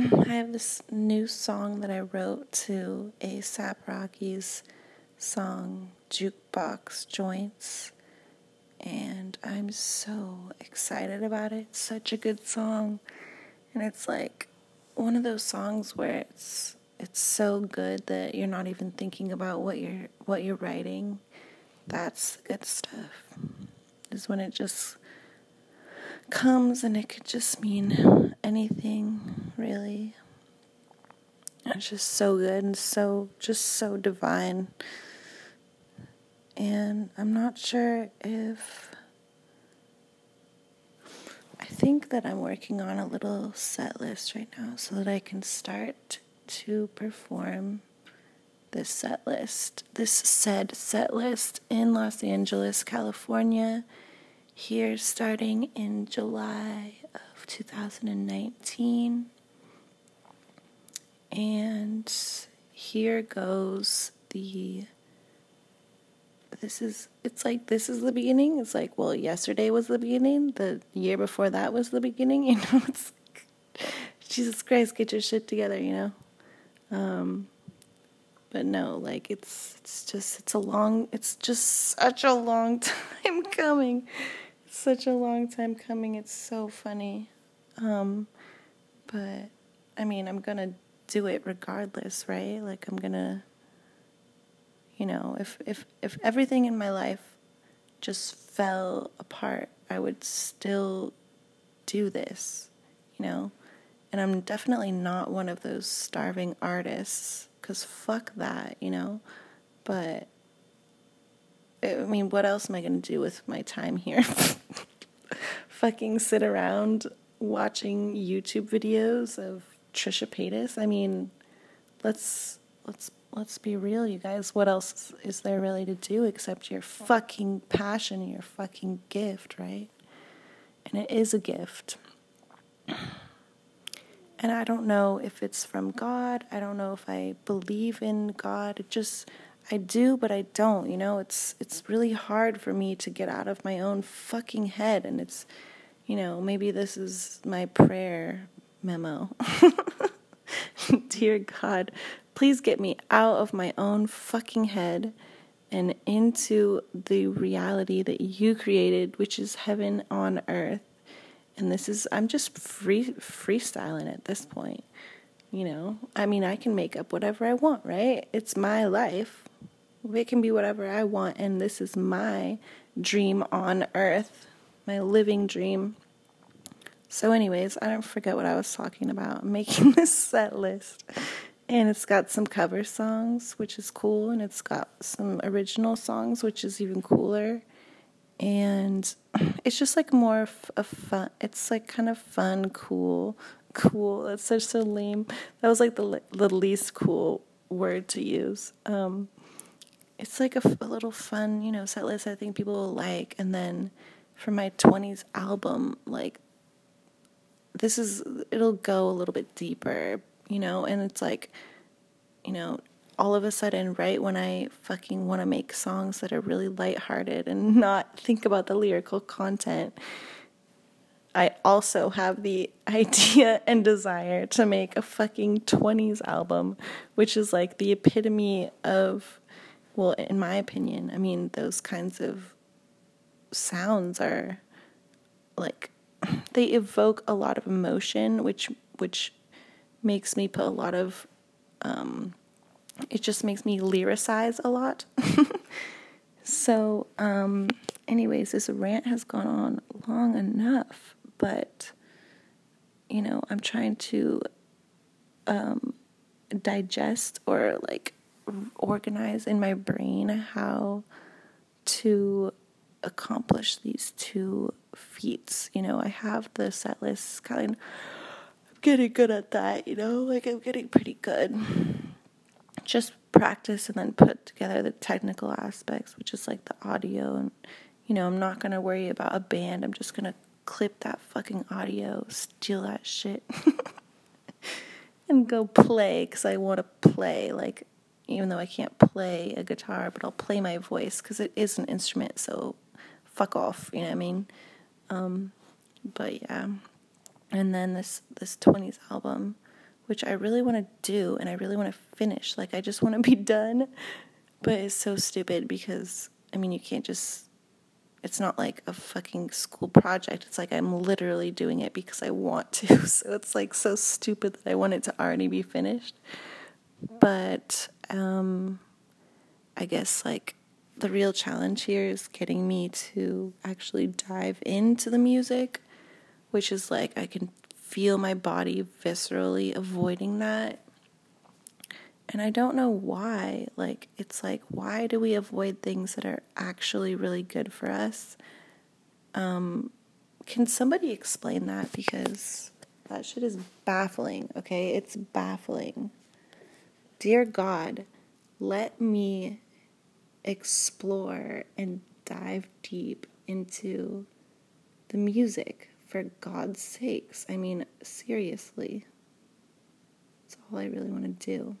I have this new song that I wrote to ASAP Rocky's song Jukebox Joints. And I'm so excited about it. It's such a good song. And it's like one of those songs where it's it's so good that you're not even thinking about what you're what you're writing. That's the good stuff. Is when it just comes and it could just mean anything really. It's just so good and so just so divine. And I'm not sure if I think that I'm working on a little set list right now so that I can start to perform this set list, this said set list in Los Angeles, California here starting in July of 2019. And here goes the this is it's like this is the beginning. It's like, well, yesterday was the beginning, the year before that was the beginning, you know, it's like, Jesus Christ, get your shit together, you know. Um but no, like it's it's just it's a long it's just such a long time coming such a long time coming. It's so funny. Um, but I mean, I'm going to do it regardless, right? Like I'm going to you know, if if if everything in my life just fell apart, I would still do this, you know? And I'm definitely not one of those starving artists cuz fuck that, you know? But I mean, what else am I going to do with my time here? Fucking sit around watching YouTube videos of Trisha Paytas? I mean, let's let's let's be real, you guys. What else is there really to do except your fucking passion, and your fucking gift, right? And it is a gift. And I don't know if it's from God. I don't know if I believe in God. It just I do, but I don't. You know, it's it's really hard for me to get out of my own fucking head, and it's, you know, maybe this is my prayer memo. Dear God, please get me out of my own fucking head and into the reality that you created, which is heaven on earth. And this is I'm just free freestyling at this point. You know, I mean, I can make up whatever I want, right? It's my life. It can be whatever I want, and this is my dream on earth, my living dream. So, anyways, I don't forget what I was talking about. I'm making this set list, and it's got some cover songs, which is cool, and it's got some original songs, which is even cooler. And it's just like more of a fun. It's like kind of fun, cool, cool. That's such so lame. That was like the the least cool word to use. Um, it's like a, a little fun, you know, set list I think people will like. And then for my 20s album, like, this is, it'll go a little bit deeper, you know, and it's like, you know, all of a sudden, right when I fucking want to make songs that are really lighthearted and not think about the lyrical content, I also have the idea and desire to make a fucking 20s album, which is like the epitome of well, in my opinion, I mean, those kinds of sounds are like they evoke a lot of emotion, which which makes me put a lot of um, it just makes me lyricize a lot. so, um, anyways, this rant has gone on long enough, but you know, I'm trying to um, digest or like organize in my brain how to accomplish these two feats. You know, I have the set list kind. I'm getting good at that. You know, like I'm getting pretty good. Just practice and then put together the technical aspects, which is like the audio and. You know, I'm not gonna worry about a band. I'm just gonna clip that fucking audio, steal that shit, and go play because I want to play. Like, even though I can't play a guitar, but I'll play my voice because it is an instrument. So fuck off, you know what I mean? Um, but yeah, and then this this twenties album, which I really want to do and I really want to finish. Like, I just want to be done. But it's so stupid because, I mean, you can't just, it's not like a fucking school project. It's like I'm literally doing it because I want to. So it's like so stupid that I want it to already be finished. But, um, I guess like the real challenge here is getting me to actually dive into the music, which is like I can feel my body viscerally avoiding that. And I don't know why. Like, it's like, why do we avoid things that are actually really good for us? Um, can somebody explain that? Because that shit is baffling, okay? It's baffling. Dear God, let me explore and dive deep into the music for God's sakes. I mean, seriously. That's all I really want to do.